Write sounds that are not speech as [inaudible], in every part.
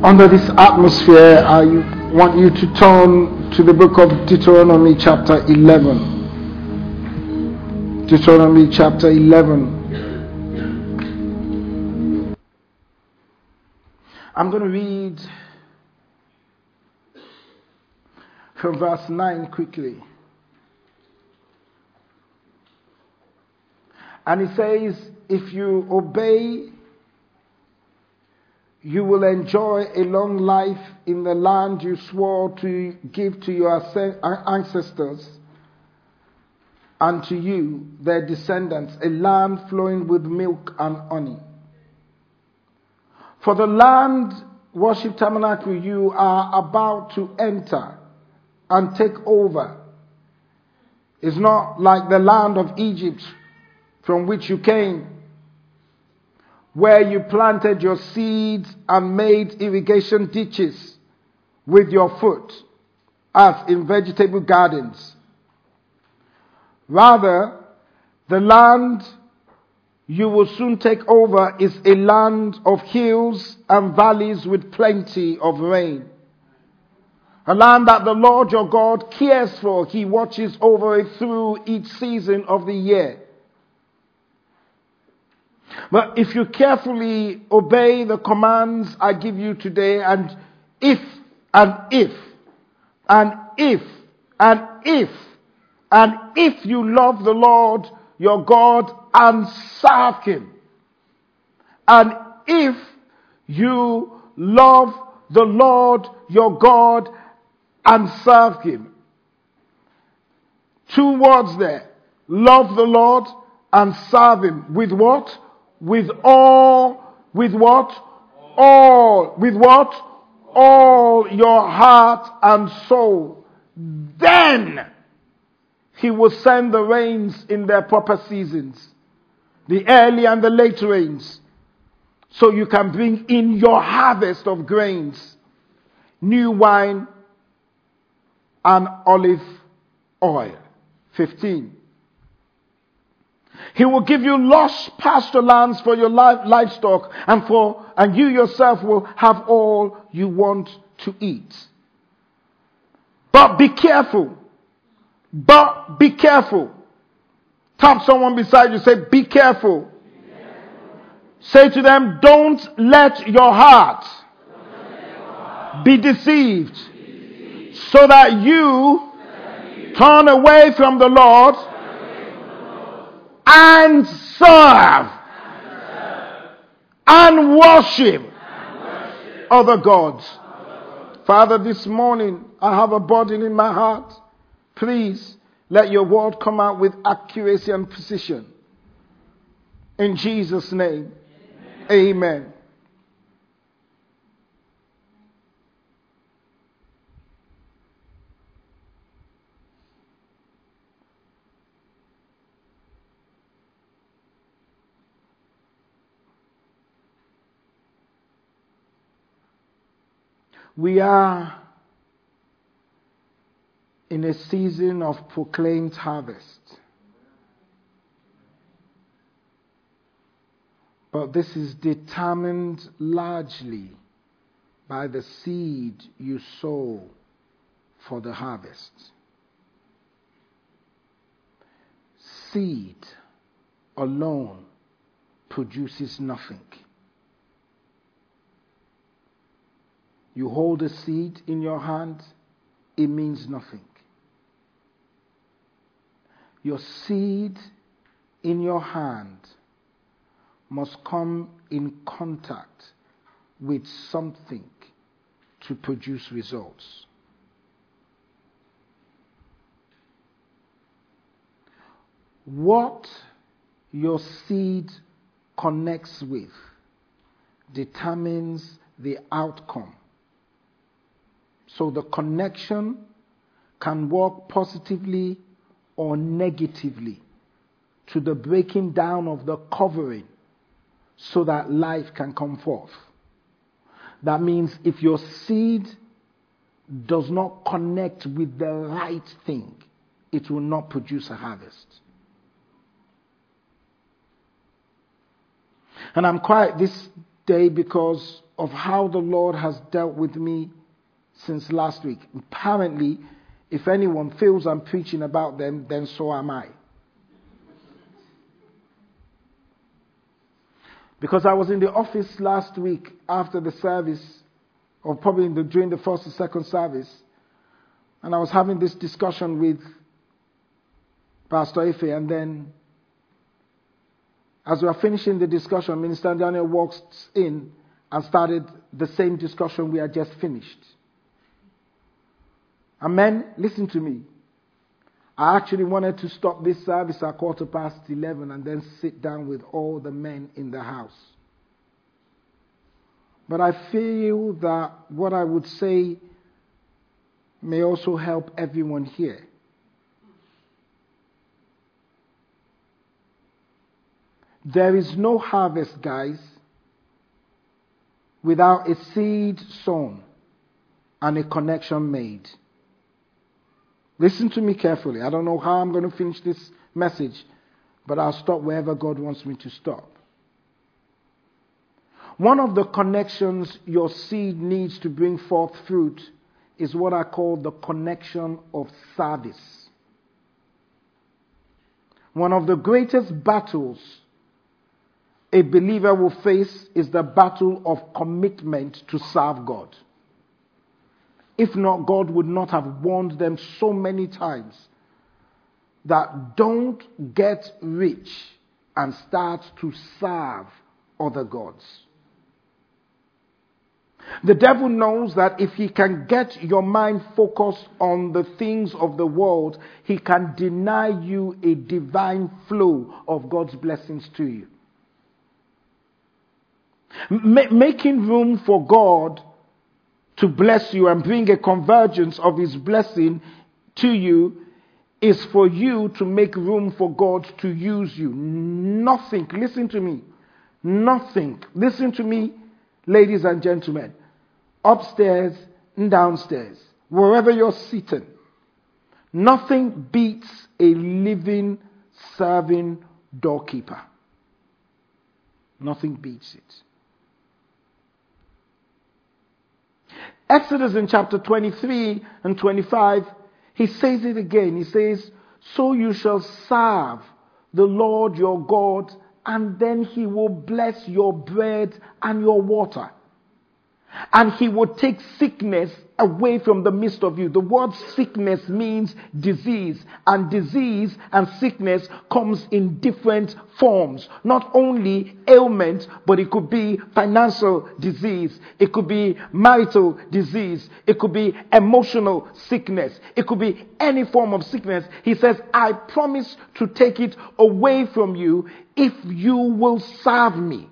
Under this atmosphere, I want you to turn to the book of Deuteronomy, chapter 11. Deuteronomy, chapter 11. I'm going to read from verse 9 quickly. And it says, If you obey you will enjoy a long life in the land you swore to give to your ancestors and to you, their descendants, a land flowing with milk and honey. For the land, worship tabernacle, you are about to enter and take over is not like the land of Egypt from which you came where you planted your seeds and made irrigation ditches with your foot, as in vegetable gardens. Rather, the land you will soon take over is a land of hills and valleys with plenty of rain. A land that the Lord your God cares for. He watches over it through each season of the year. But if you carefully obey the commands I give you today, and if, and if, and if, and if, and if you love the Lord your God and serve Him, and if you love the Lord your God and serve Him. Two words there. Love the Lord and serve Him. With what? With all, with what? All. With what? All your heart and soul. Then he will send the rains in their proper seasons. The early and the late rains. So you can bring in your harvest of grains, new wine, and olive oil. 15. He will give you lush pasture lands for your livestock and for, and you yourself will have all you want to eat. But be careful. But be careful. Tap someone beside you, say, be careful. Be careful. Say to them, don't let your heart, let your heart be, deceived, be deceived, so that you turn away from the Lord and serve and worship other gods. Father, this morning I have a burden in my heart. Please let your word come out with accuracy and precision. In Jesus' name, amen. amen. We are in a season of proclaimed harvest. But this is determined largely by the seed you sow for the harvest. Seed alone produces nothing. You hold a seed in your hand, it means nothing. Your seed in your hand must come in contact with something to produce results. What your seed connects with determines the outcome. So the connection can work positively or negatively to the breaking down of the covering so that life can come forth. That means if your seed does not connect with the right thing, it will not produce a harvest. And I'm quiet this day because of how the Lord has dealt with me since last week. Apparently, if anyone feels I'm preaching about them, then so am I. Because I was in the office last week after the service, or probably the, during the first or second service, and I was having this discussion with Pastor Ife, and then as we were finishing the discussion, Minister Daniel walks in and started the same discussion we had just finished. Amen. Listen to me. I actually wanted to stop this service at quarter past 11 and then sit down with all the men in the house. But I feel that what I would say may also help everyone here. There is no harvest, guys, without a seed sown and a connection made. Listen to me carefully. I don't know how I'm going to finish this message, but I'll stop wherever God wants me to stop. One of the connections your seed needs to bring forth fruit is what I call the connection of service. One of the greatest battles a believer will face is the battle of commitment to serve God. If not, God would not have warned them so many times that don't get rich and start to serve other gods. The devil knows that if he can get your mind focused on the things of the world, he can deny you a divine flow of God's blessings to you. M- making room for God to bless you and bring a convergence of His blessing to you is for you to make room for God to use you. Nothing, listen to me, nothing, listen to me, ladies and gentlemen, upstairs and downstairs, wherever you're sitting, nothing beats a living, serving doorkeeper. Nothing beats it. Exodus in chapter 23 and 25, he says it again. He says, So you shall serve the Lord your God, and then he will bless your bread and your water. And he will take sickness away from the midst of you. The word sickness means disease, and disease and sickness comes in different forms. Not only ailment, but it could be financial disease, it could be marital disease, it could be emotional sickness, it could be any form of sickness. He says, I promise to take it away from you if you will serve me.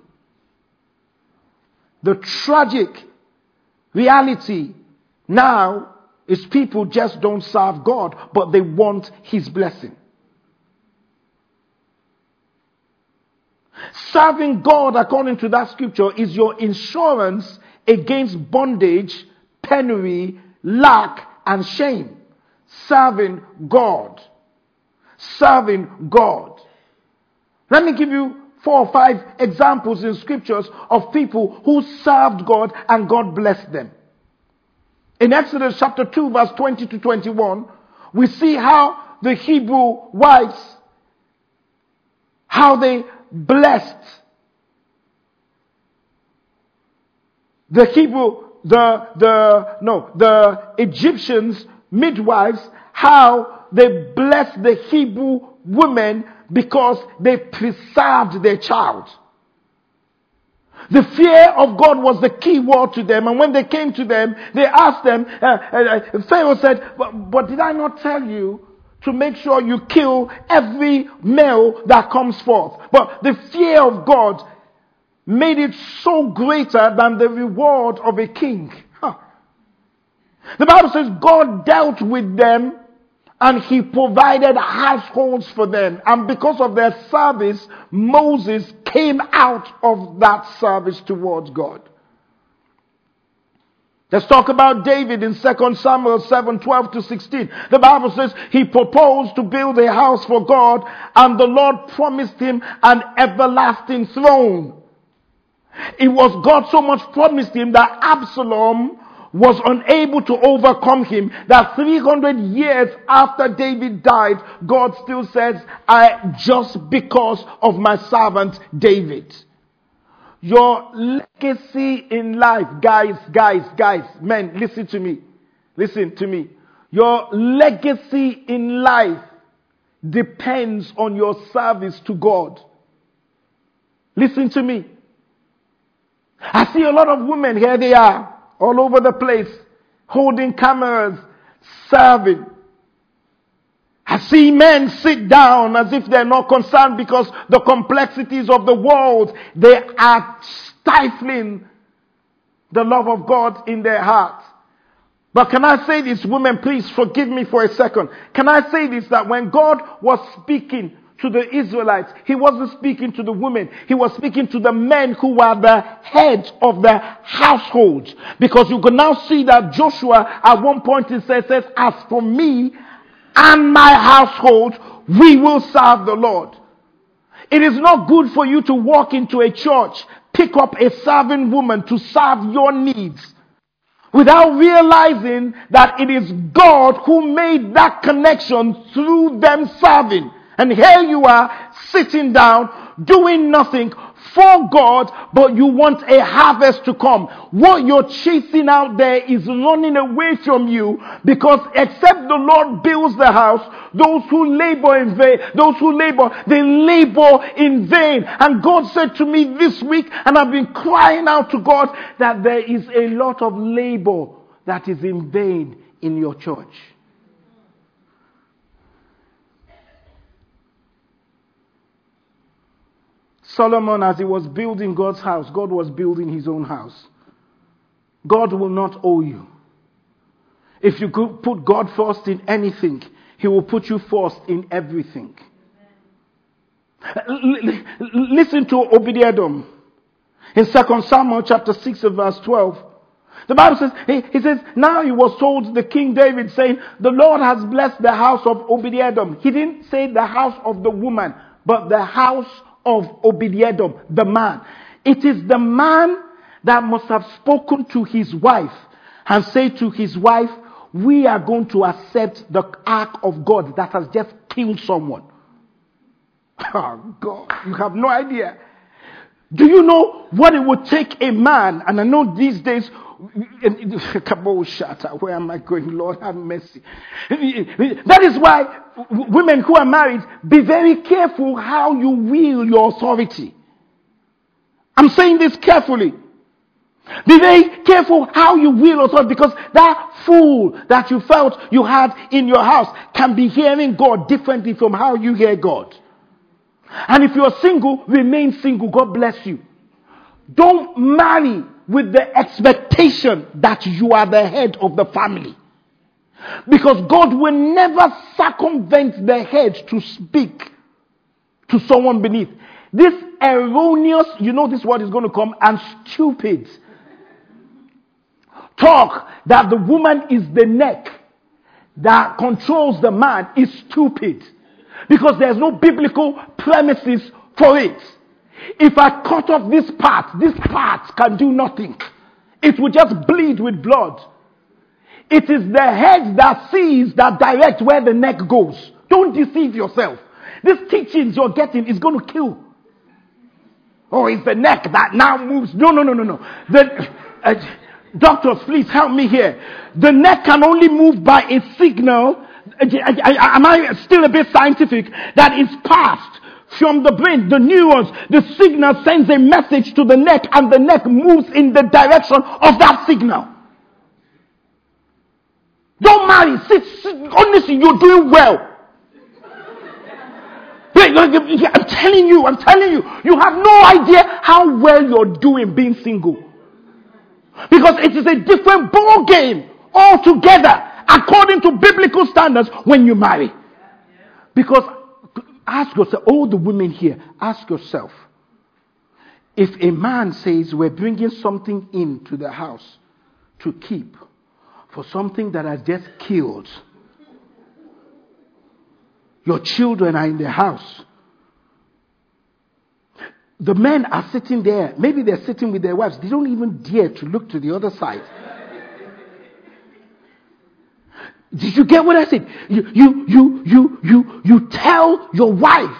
The tragic reality now is people just don't serve God, but they want His blessing. Serving God, according to that scripture, is your insurance against bondage, penury, lack, and shame. Serving God. Serving God. Let me give you four or five examples in scriptures of people who served God and God blessed them. In Exodus chapter 2 verse 20 to 21, we see how the Hebrew wives, how they blessed the Hebrew, the, the, no, the Egyptians midwives, how they blessed the Hebrew women because they preserved their child. The fear of God was the key word to them. And when they came to them, they asked them, uh, uh, uh, Pharaoh said, but, but did I not tell you to make sure you kill every male that comes forth? But the fear of God made it so greater than the reward of a king. Huh. The Bible says God dealt with them and he provided households for them. And because of their service, Moses came out of that service towards God. Let's talk about David in 2 Samuel 7 12 to 16. The Bible says he proposed to build a house for God, and the Lord promised him an everlasting throne. It was God so much promised him that Absalom was unable to overcome him, that 300 years after David died, God still says, I, just because of my servant David. Your legacy in life, guys, guys, guys, men, listen to me. Listen to me. Your legacy in life depends on your service to God. Listen to me. I see a lot of women, here they are, all over the place, holding cameras, serving. I see men sit down as if they're not concerned because the complexities of the world, they are stifling the love of God in their hearts. But can I say this, women, please forgive me for a second. Can I say this, that when God was speaking to the Israelites, He wasn't speaking to the women. He was speaking to the men who were the heads of the households. Because you can now see that Joshua at one point he says, says as for me and my household, we will serve the Lord. It is not good for you to walk into a church, pick up a serving woman to serve your needs without realizing that it is God who made that connection through them serving. And here you are sitting down, doing nothing for God, but you want a harvest to come. What you're chasing out there is running away from you because except the Lord builds the house, those who labor in vain, those who labor, they labor in vain. And God said to me this week, and I've been crying out to God that there is a lot of labor that is in vain in your church. Solomon, as he was building God's house, God was building his own house. God will not owe you. If you put God first in anything, he will put you first in everything. listen to Obadiah in 2 Samuel chapter 6 verse 12. The Bible says, he, he, says, now he was told the King David saying, the Lord has blessed the house of Obadiah. He didn't say the house of the woman, but the house of Obadiah, the man. It is the man that must have spoken to his wife and say to his wife, we are going to accept the ark of God that has just killed someone. [laughs] Oh God, you have no idea. Do you know what it would take a man? And I know these days where am I going? Lord, have mercy. That is why women who are married, be very careful how you wield your authority. I'm saying this carefully. Be very careful how you wield authority because that fool that you felt you had in your house can be hearing God differently from how you hear God. And if you're single, remain single. God bless you. Don't marry with the expectation that you are the head of the family. Because God will never circumvent the head to speak to someone beneath. This erroneous, you know this word is going to come, and stupid talk that the woman is the neck that controls the man is stupid. Because there's no biblical premises for it. If I cut off this part, this part can do nothing. It will just bleed with blood. It is the head that sees that direct where the neck goes. Don't deceive yourself. This teachings you're getting is going to kill. Oh, it's the neck that now moves. No, no, no, no, no. The, uh, doctors, please help me here. The neck can only move by a signal. Uh, am I still a bit scientific? That is passed from the brain, the neurons, the signal sends a message to the neck and the neck moves in the direction of that signal. Don't marry. Sit, sit honestly, you're doing well. I'm telling you, I'm telling you, you have no idea how well you're doing being single. Because it is a different ball game altogether according to biblical standards when you marry. Because ask yourself, all the women here, ask yourself, if a man says we're bringing something into the house to keep for something that has just killed, your children are in the house. The men are sitting there. Maybe they're sitting with their wives. They don't even dare to look to the other side. Did you get what I said? You, you, you, you, you, you tell your wife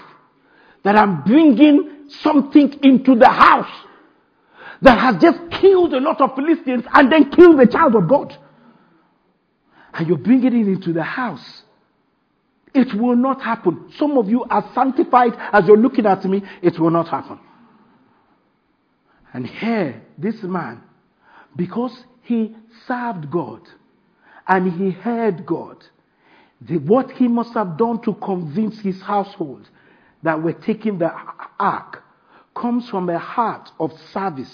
that I'm bringing something into the house that has just killed a lot of Philistines and then killed the child of God. And you're bringing it into the house. It will not happen. Some of you are sanctified as you're looking at me. It will not happen. And here, this man, because he served God, and he heard God. The, what he must have done to convince his household that we're taking the ark comes from a heart of service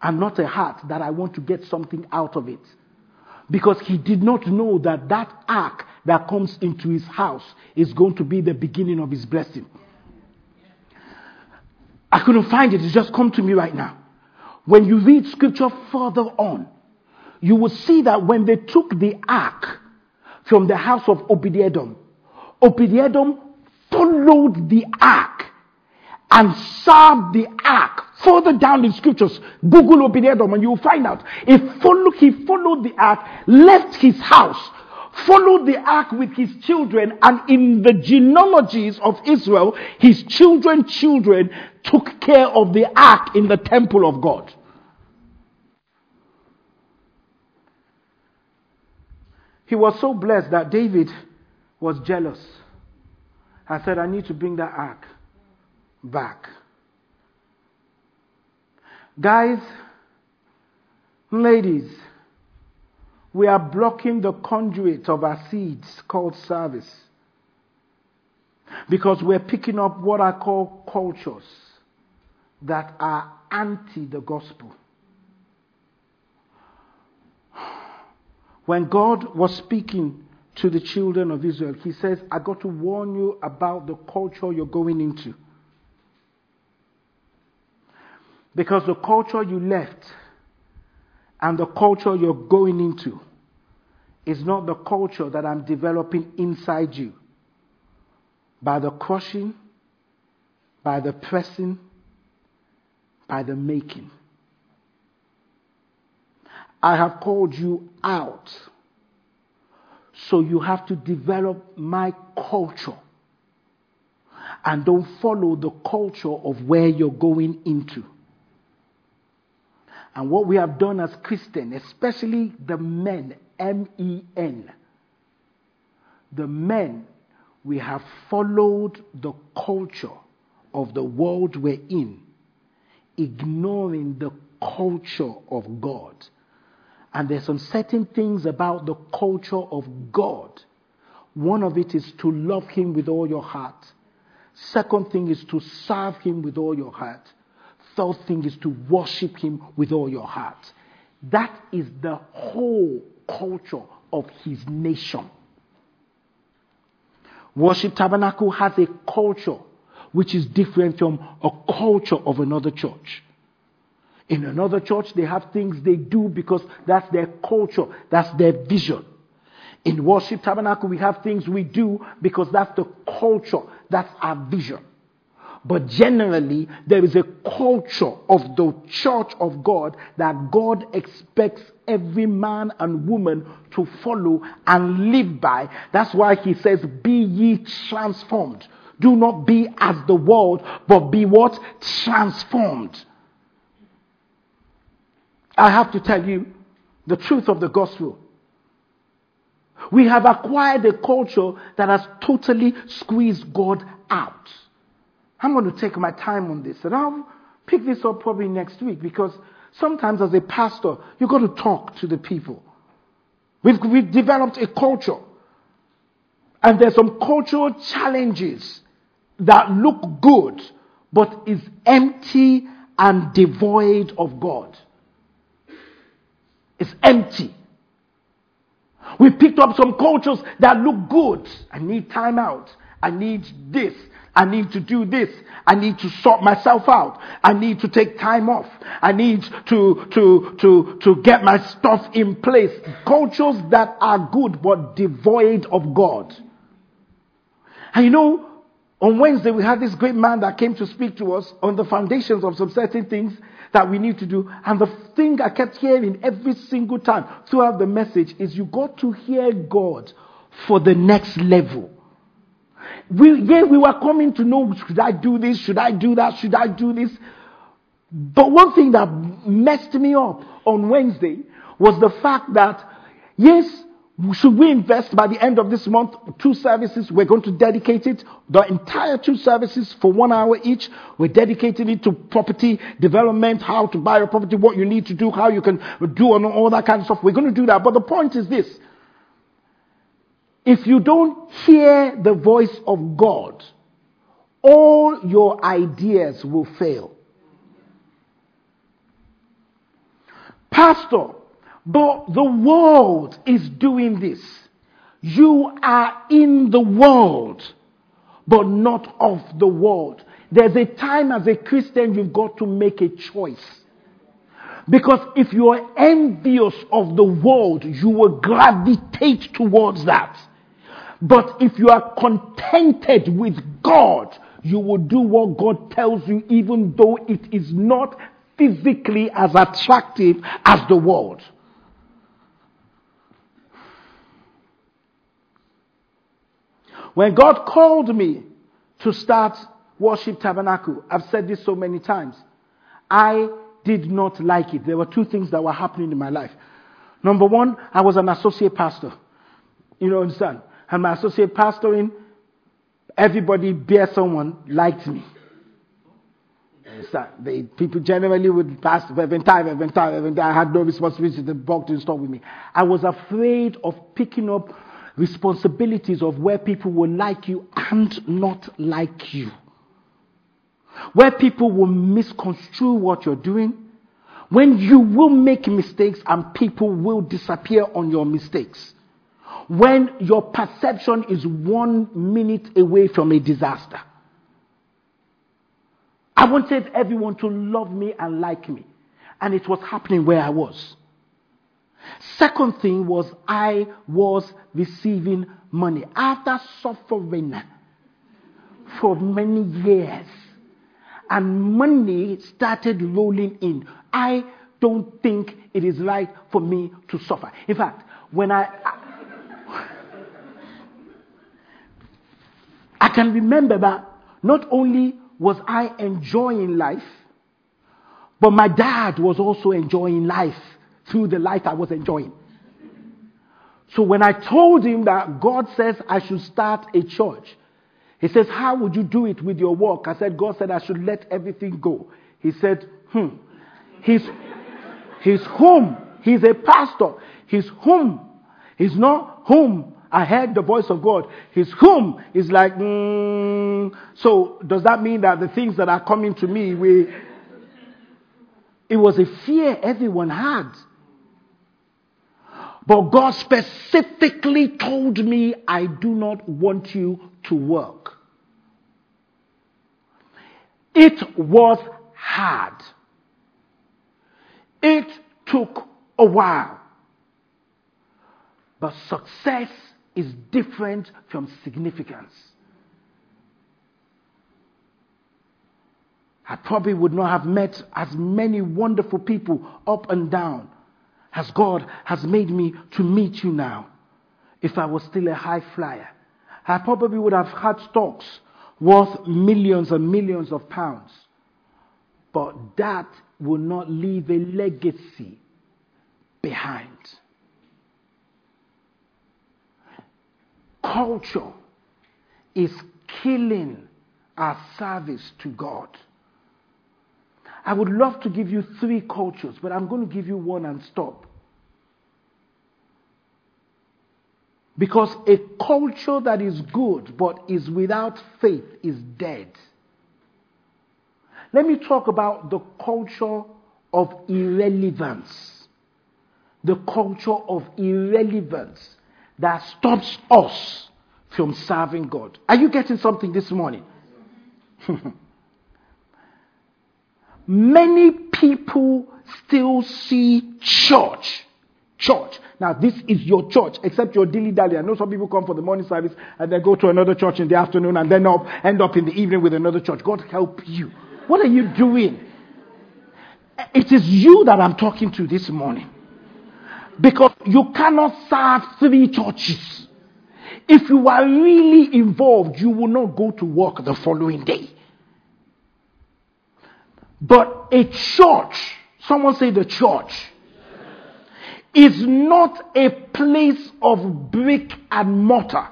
and not a heart that I want to get something out of it. Because he did not know that that ark that comes into his house is going to be the beginning of his blessing. I couldn't find it, it's just come to me right now. When you read scripture further on, you will see that when they took the ark from the house of Obed-Edom, followed the ark and served the ark. Further down in scriptures, Google Obed-Edom and you'll find out. He he followed the ark, left his house, followed the ark with his children, and in the genealogies of Israel, his children, children took care of the ark in the temple of God. He was so blessed that David was jealous and said, I need to bring that ark back. Guys, ladies, we are blocking the conduit of our seeds called service because we're picking up what I call cultures that are anti the gospel. When God was speaking to the children of Israel, He says, I got to warn you about the culture you're going into. Because the culture you left and the culture you're going into is not the culture that I'm developing inside you. By the crushing, by the pressing, by the making. I have called you out. So you have to develop my culture. And don't follow the culture of where you're going into. And what we have done as Christians, especially the men, M E N, the men, we have followed the culture of the world we're in, ignoring the culture of God. And there's some certain things about the culture of God. One of it is to love Him with all your heart. Second thing is to serve Him with all your heart. Third thing is to worship Him with all your heart. That is the whole culture of His nation. Worship Tabernacle has a culture which is different from a culture of another church. In another church, they have things they do because that's their culture, that's their vision. In Worship Tabernacle, we have things we do because that's the culture, that's our vision. But generally, there is a culture of the church of God that God expects every man and woman to follow and live by. That's why he says, Be ye transformed. Do not be as the world, but be what? Transformed. I have to tell you the truth of the gospel. We have acquired a culture that has totally squeezed God out. I'm going to take my time on this and I'll pick this up probably next week because sometimes as a pastor, you've got to talk to the people. We've, we've developed a culture and there's some cultural challenges that look good, but is empty and devoid of God. It's empty. We picked up some cultures that look good. I need time out. I need this. I need to do this. I need to sort myself out. I need to take time off. I need to, to, to, to get my stuff in place. Cultures that are good but devoid of God. And you know, on Wednesday we had this great man that came to speak to us on the foundations of some certain things that we need to do. And the thing I kept hearing every single time throughout the message is you got to hear God for the next level. We, yeah, we were coming to know should I do this? Should I do that? Should I do this? But one thing that messed me up on Wednesday was the fact that, yes, should we invest by the end of this month two services? We're going to dedicate it, the entire two services for one hour each. We're dedicating it to property development, how to buy a property, what you need to do, how you can do and all that kind of stuff. We're going to do that. But the point is this. If you don't hear the voice of God, all your ideas will fail. Pastor, but the world is doing this. You are in the world, but not of the world. There's a time as a Christian you've got to make a choice. Because if you are envious of the world, you will gravitate towards that. But if you are contented with God, you will do what God tells you, even though it is not physically as attractive as the world. When God called me to start Worship Tabernacle, I've said this so many times, I did not like it. There were two things that were happening in my life. Number one, I was an associate pastor. You know, understand? And my associate pastoring, everybody, bear someone, liked me. The people generally would pass every time, every time, every time. I had no responsibility. The buck didn't stop with me. I was afraid of picking up responsibilities of where people will like you and not like you. Where people will misconstrue what you're doing. When you will make mistakes and people will disappear on your mistakes. When your perception is one minute away from a disaster. I wanted everyone to love me and like me. And it was happening where I was. Second thing was I was receiving money after suffering for many years. And money started rolling in. I don't think it is right for me to suffer. In fact, when I, I, I can remember that not only was I enjoying life, but my dad was also enjoying life through the life I was enjoying. So when I told him that God says I should start a church, he says, How would you do it with your work? I said, God said I should let everything go. He said, Hmm. He's, he's home. He's a pastor. He's home. He's not home. I heard the voice of God. His whom is like, mm. so does that mean that the things that are coming to me, we, it was a fear everyone had. But God specifically told me, I do not want you to work. It was hard. It took a while. But success is different from significance. I probably would not have met as many wonderful people up and down as God has made me to meet you now if I was still a high flyer. I probably would have had stocks worth millions and millions of pounds. But that will not leave a legacy behind. Culture is killing our service to God. I would love to give you three cultures, but I'm going to give you one and stop. Because a culture that is good but is without faith is dead. Let me talk about the culture of irrelevance. The culture of irrelevance that stops us from serving God. Are you getting something this morning? [laughs] Many people still see church. Church. Now, this is your church, except your dilly dally. I know some people come for the morning service and then go to another church in the afternoon and then up, end up in the evening with another church. God help you. What are you doing? It is you that I'm talking to this morning. Because you cannot serve three churches. If you are really involved, you will not go to work the following day. But a church, someone say the church, is not a place of brick and mortar.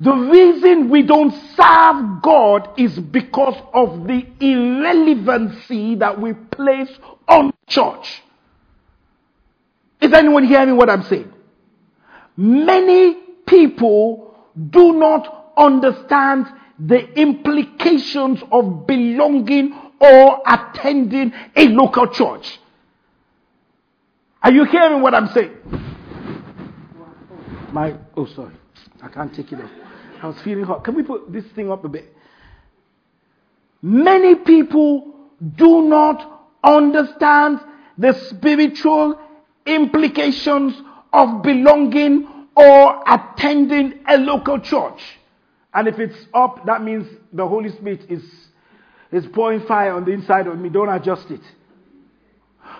The reason we don't serve God is because of the irrelevancy that we place on church. Is anyone hearing what I'm saying? Many people do not understand the implications of belonging or attending a local church. Are you hearing what I'm saying? My, oh, sorry. I can't take it off. I was feeling hot. Can we put this thing up a bit? Many people do not understand the spiritual implications of belonging or attending a local church. And if it's up, that means the Holy Spirit is, is pouring fire on the inside of me. Don't adjust it.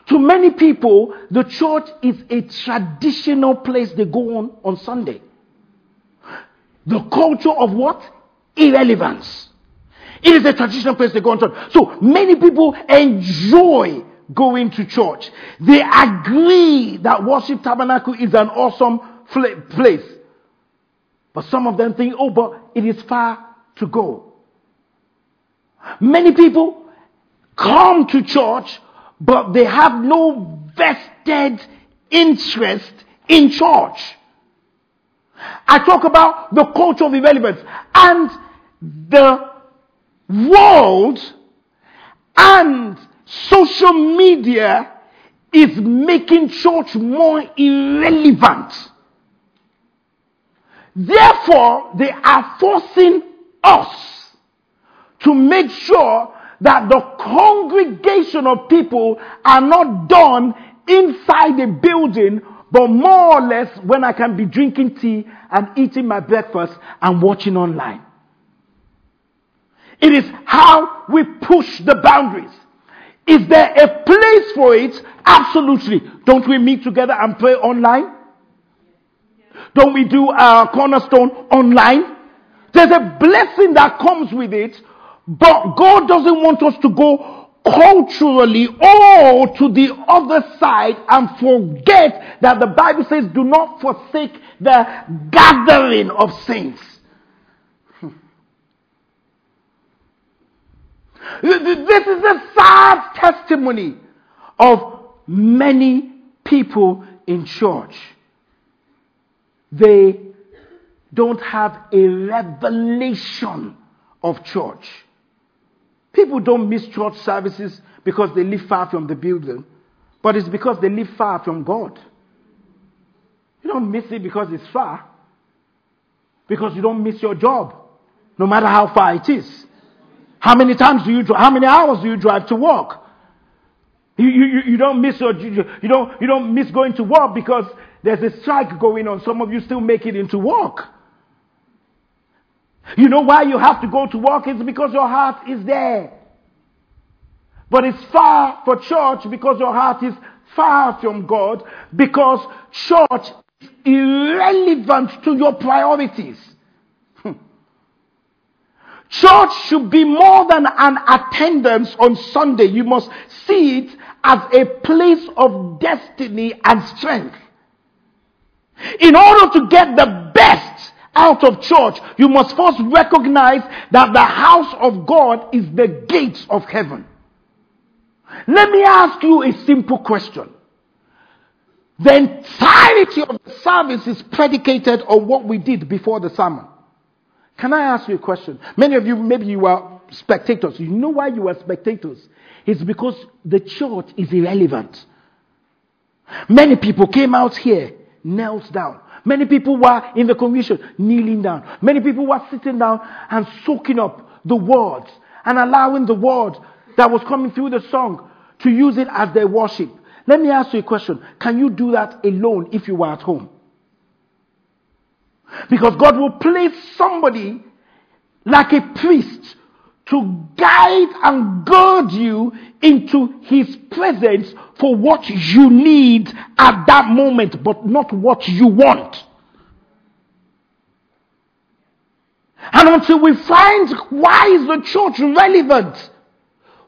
To many people, the church is a traditional place they go on on Sunday. The culture of what? Irrelevance. It is a traditional place they go on church. So many people enjoy going to church. They agree that worship tabernacle is an awesome place. But some of them think, oh, but it is far to go. Many people come to church, but they have no vested interest in church. I talk about the culture of irrelevance and the world and social media is making church more irrelevant. Therefore, they are forcing us to make sure that the congregation of people are not done inside a building, but more or less when I can be drinking tea and eating my breakfast and watching online. It is how we push the boundaries. Is there a place for it? Absolutely. Don't we meet together and pray online? Don't we do our cornerstone online? There's a blessing that comes with it, but God doesn't want us to go culturally or to the other side and forget that the Bible says, do not forsake the gathering of saints. Hmm. This is a sad testimony of many people in church they don't have a revelation of church. People don't miss church services because they live far from the building, but it's because they live far from God. You don't miss it because it's far, because you don't miss your job, no matter how far it is. How many times do you drive? How many hours do you drive to work? You, you, you don't miss your, you don't, you don't miss going to work because there's a strike going on. Some of you still make it into work. You know why you have to go to work? It's because your heart is there. But it's far for church because your heart is far from God because church is irrelevant to your priorities. Hmm. Church should be more than an attendance on Sunday. You must see it as a place of destiny and strength. In order to get the best out of church, you must first recognize that the house of God is the gates of heaven. Let me ask you a simple question. The entirety of the service is predicated on what we did before the sermon. Can I ask you a question? Many of you, maybe you are spectators. You know why you are spectators? It's because the church is irrelevant. Many people came out here, knelt down. Many people were in the congregation, kneeling down. Many people were sitting down and soaking up the words and allowing the word that was coming through the song to use it as their worship. Let me ask you a question. Can you do that alone if you were at home? Because God will place somebody like a priest to guide and guide you into his presence for what you need at that moment, but not what you want. And until we find why is the church relevant,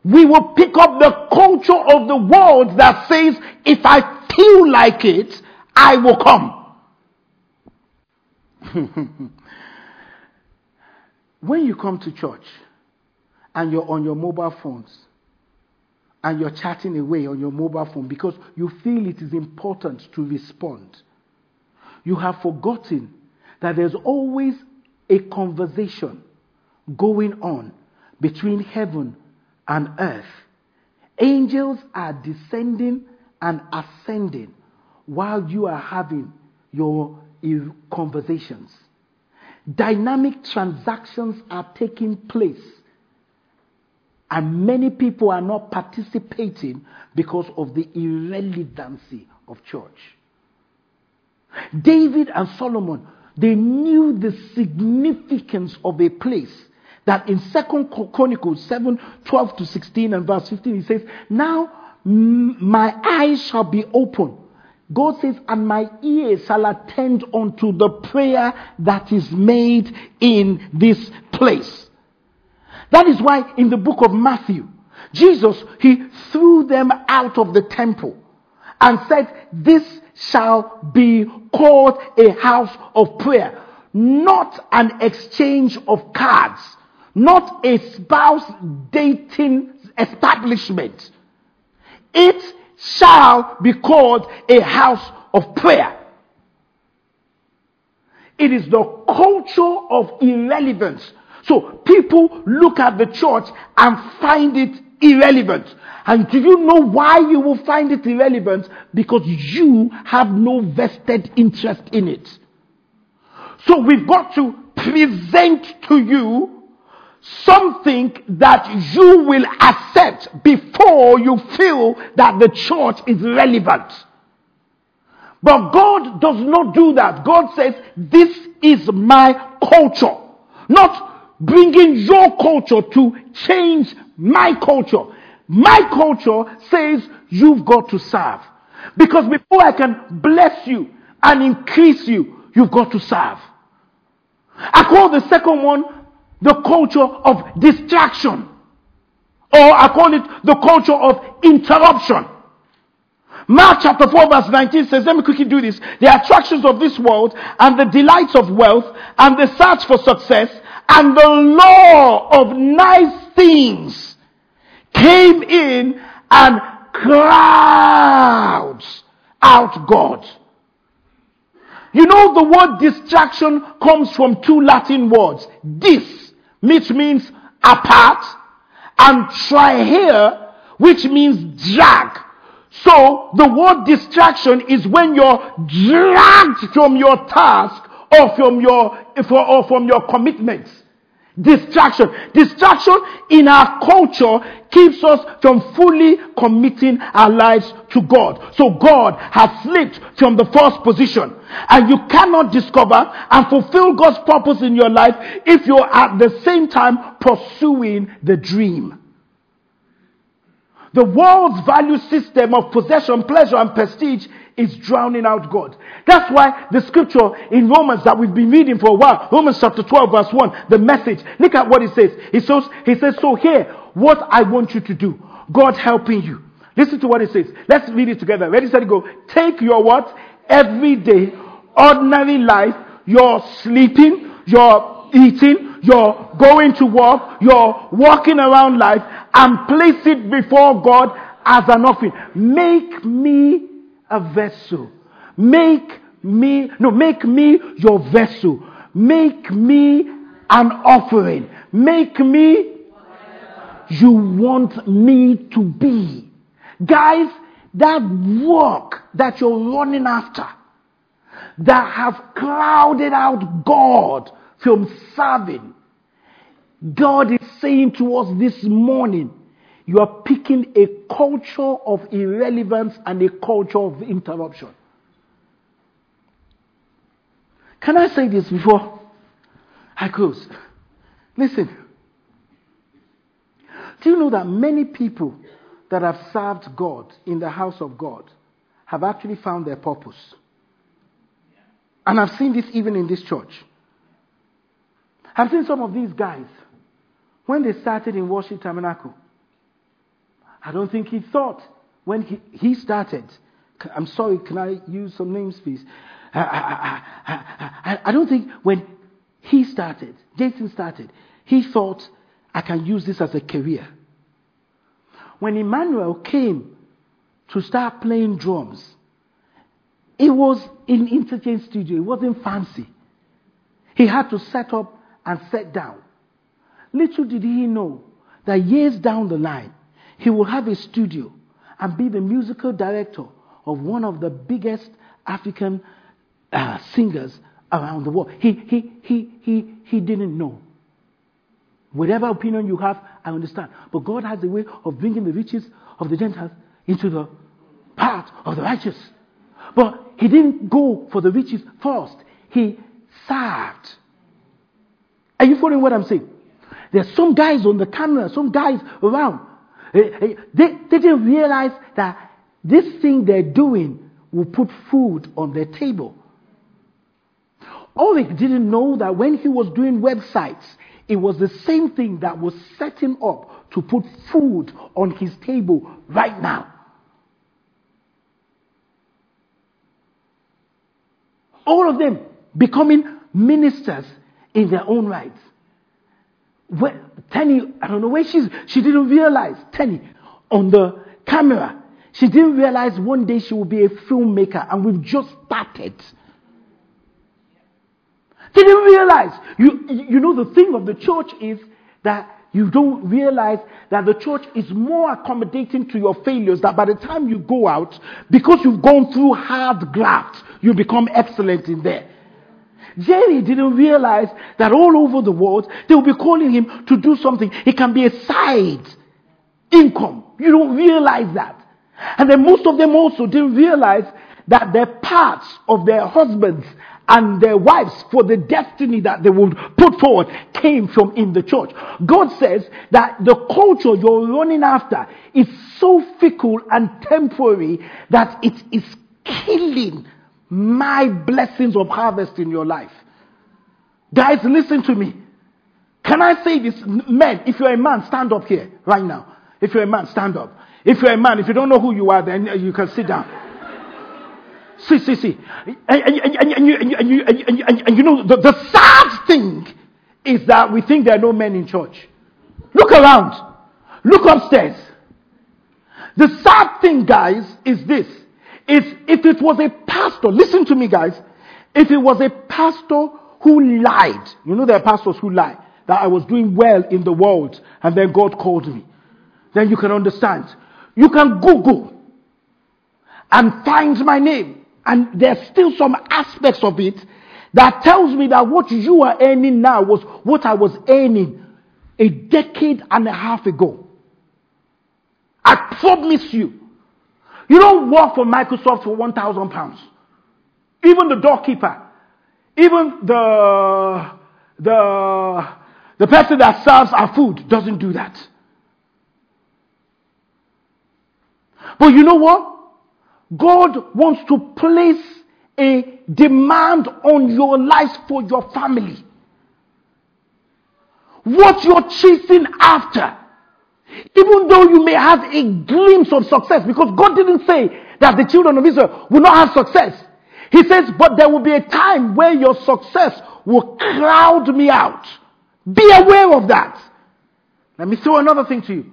we will pick up the culture of the world that says, if I feel like it, I will come. [laughs] when you come to church and you're on your mobile phones and you're chatting away on your mobile phone because you feel it is important to respond, you have forgotten that there's always a conversation going on between heaven and earth. Angels are descending and ascending while you are having your conversations. Dynamic transactions are taking place. And many people are not participating because of the irrelevancy of church. David and Solomon, they knew the significance of a place that in Second Chronicles 7 12 to 16 and verse 15, he says, Now my eyes shall be open God says, and my ears shall attend unto the prayer that is made in this place. That is why in the book of Matthew, Jesus, he threw them out of the temple and said, this shall be called a house of prayer, not an exchange of cards, not a spouse dating establishment. It shall be called a house of prayer. It is the culture of irrelevance. So people look at the church and find it irrelevant. And do you know why you will find it irrelevant? Because you have no vested interest in it. So we've got to present to you something that you will accept before you feel that the church is relevant. But God does not do that. God says, this is my culture. Not bringing your culture to change my culture. My culture says you've got to serve. Because before I can bless you and increase you, you've got to serve. I call the second one the culture of distraction. Or I call it the culture of interruption. Mark chapter 4 verse 19 says, let me quickly do this. The attractions of this world and the delights of wealth and the search for success and the law of nice things came in and crowds out God. You know the word distraction comes from two Latin words. Dis which means apart, and trahere, which means drag. So the word distraction is when you're dragged from your task or from your or from your commitments. Distraction. Distraction in our culture keeps us from fully committing our lives to God. So God has slipped from the first position. And you cannot discover and fulfill God's purpose in your life if you're at the same time pursuing the dream. The world's value system of possession, pleasure, and prestige is drowning out God. That's why the scripture in Romans that we've been reading for a while, Romans chapter 12 verse 1, the message, look at what it says. He says, he says, so here, what I want you to do, God helping you. Listen to what it says. Let's read it together. Ready, steady, go. Take your what? Everyday, ordinary life, your sleeping, your eating, your going to work, your walking around life, and place it before God as an offering. Make me a vessel Make me, no, make me your vessel. Make me an offering. Make me you want me to be. Guys, that work that you're running after, that have clouded out God from serving, God is saying to us this morning, you are picking a culture of irrelevance and a culture of interruption. Can I say this before I close? Listen. Do you know that many people that have served God in the house of God have actually found their purpose? And I've seen this even in this church. I've seen some of these guys, when they started in Worship Tabernacle, I don't think he thought when he, he started, I'm sorry, can I use some names, please? I, I, I, I, don't think when he started, Jason started, he thought I can use this as a career. When Emmanuel came to start playing drums, it was in interchange studio. It wasn't fancy. He had to set up and set down. Little did he know that years down the line, he will have a studio and be the musical director of one of the biggest African uh, singers around the world. He, he, he, he, he didn't know. Whatever opinion you have, I understand. But God has a way of bringing the riches of the Gentiles into the path of the righteous. But he didn't go for the riches first. He served. Are you following what I'm saying? There's some guys on the camera, some guys around. Eh, eh, they, they didn't realize that this thing they're doing will put food on their table. Ulrich didn't know that when he was doing websites, it was the same thing that was setting up to put food on his table right now. All of them becoming ministers in their own rights. Where, Tenny, I don't know where she's, she didn't realize, Tenny, on the camera, she didn't realize one day she would be a filmmaker and we've just started. Didn't realize. You, you know, the thing of the church is that you don't realize that the church is more accommodating to your failures that by the time you go out, because you've gone through hard graft, you become excellent in there. Jerry didn't realize that all over the world, they will be calling him to do something. It can be a side income. You don't realize that. And then most of them also didn't realize that their parts of their husbands and their wives for the destiny that they would put forward came from in the church. God says that the culture you're running after is so fickle and temporary that it is killing my blessings of harvest in your life. Guys, listen to me. Can I say this? Men, if you're a man, stand up here right now. If you're a man, stand up. If you're a man, if you don't know who you are, then you can sit down. See, see, see. And, you know, the, the sad thing is that we think there are no men in church. Look around. Look upstairs. The sad thing, guys, is this. Is if it was a pastor, listen to me, guys. If it was a pastor who lied, you know there are pastors who lie, that I was doing well in the world and then God called me, then you can understand. You can Google and find my name and there's still some aspects of it that tells me that what you are earning now was what I was earning a decade and a half ago. I promise you. You don't work for Microsoft for 1,000 pounds. Even the doorkeeper, even the, the, the person that serves our food doesn't do that. But you know what? God wants to place a demand on your life for your family. What you're chasing after, even though you may have a glimpse of success, because God didn't say that the children of Israel will not have success. He says, but there will be a time where your success will crowd me out. Be aware of that. Let me throw another thing to you.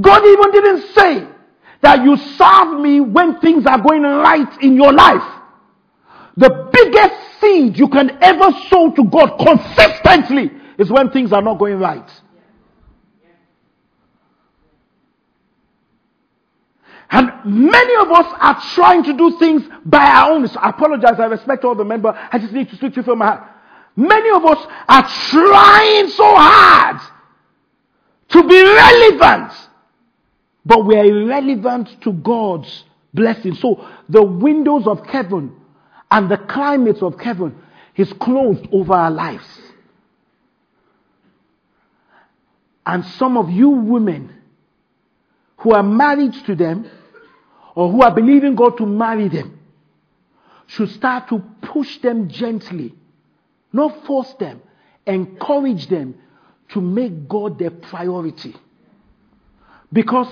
God even didn't say that you serve me when things are going right in your life. The biggest seed you can ever sow to God consistently is when things are not going right. And many of us are trying to do things by our own. So I apologize. I respect all the members. I just need to speak to you from my heart. Many of us are trying so hard to be relevant, but we are irrelevant to God's blessing. So the windows of heaven and the climates of heaven is closed over our lives. And some of you women who are married to them or who are believing God to marry them should start to push them gently, not force them, encourage them to make God their priority. Because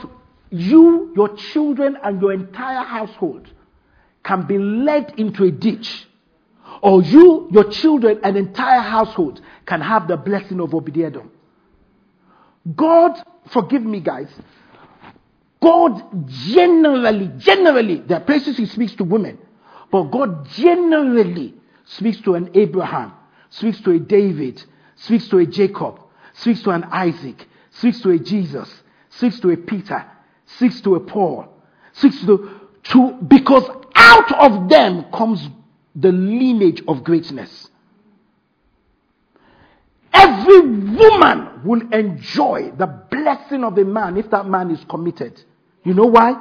you, your children, and your entire household can be led into a ditch. Or you, your children, and entire household can have the blessing of Obed-Edom. God, forgive me, guys. God generally, generally, there are places He speaks to women, but God generally speaks to an Abraham, speaks to a David, speaks to a Jacob, speaks to an Isaac, speaks to a Jesus, speaks to a Peter, speaks to a Paul, speaks to, to because out of them comes the lineage of greatness. Every woman will enjoy the blessing of a man if that man is committed. You know why?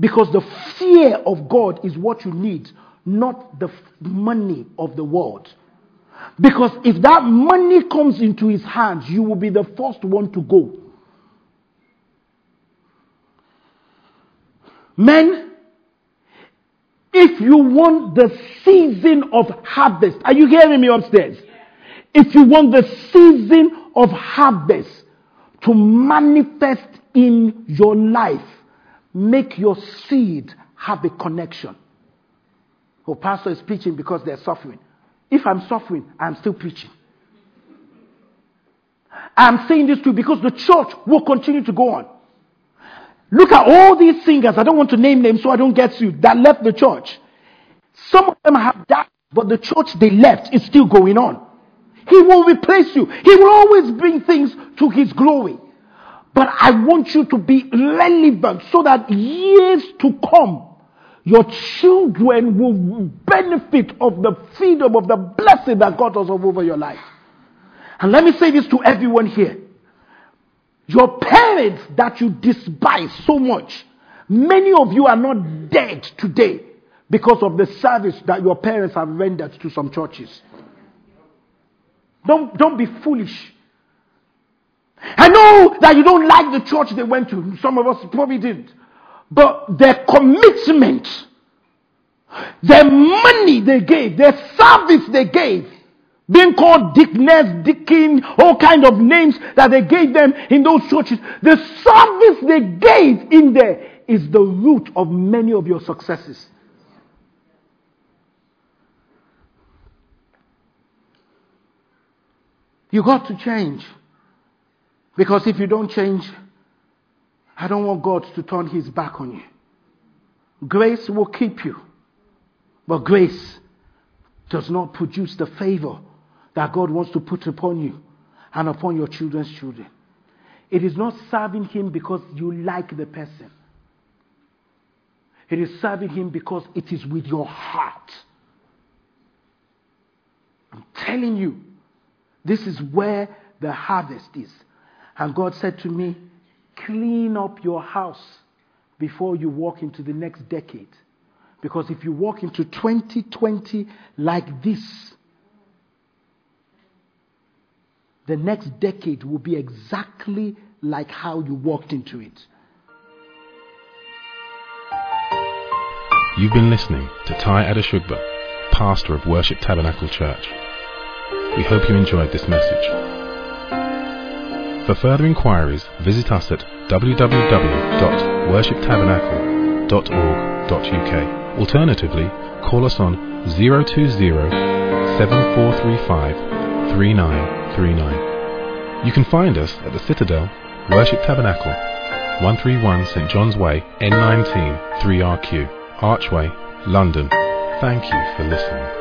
Because the fear of God is what you need, not the money of the world. Because if that money comes into his hands, you will be the first one to go. Men, if you want the season of harvest, are you hearing me upstairs? If you want the season of harvest to manifest in your life, make your seed have a connection. Oh, pastor is preaching because they're suffering. If I'm suffering, I'm still preaching. I'm saying this to you because the church will continue to go on. Look at all these singers. I don't want to name them so I don't get sued that left the church. Some of them have died, but the church they left is still going on. He will replace you. He will always bring things to his glory. But I want you to be relevant so that years to come, your children will benefit of the freedom of the blessing that God has over your life. And let me say this to everyone here. Your parents that you despise so much, many of you are not dead today because of the service that your parents have rendered to some churches. Don't, don't be foolish. I know that you don't like the church they went to. Some of us probably didn't. But their commitment, their money they gave, their service they gave, being called Dickness, Dickin, all kind of names that they gave them in those churches. The service they gave in there is the root of many of your successes. You got to change. Because if you don't change, I don't want God to turn his back on you. Grace will keep you. But grace does not produce the favor that God wants to put upon you and upon your children's children. It is not serving Him because you like the person, it is serving Him because it is with your heart. I'm telling you, this is where the harvest is. And God said to me, Clean up your house before you walk into the next decade. Because if you walk into 2020 like this, the next decade will be exactly like how you walked into it. You've been listening to Tai Adeshugba, pastor of Worship Tabernacle Church. We hope you enjoyed this message. For further inquiries, visit us at www.worshiptabernacle.org.uk. Alternatively, call us on 020 7435 3939. You can find us at the Citadel, Worship Tabernacle, 131 St John's Way, N19 3RQ, Archway, London. Thank you for listening.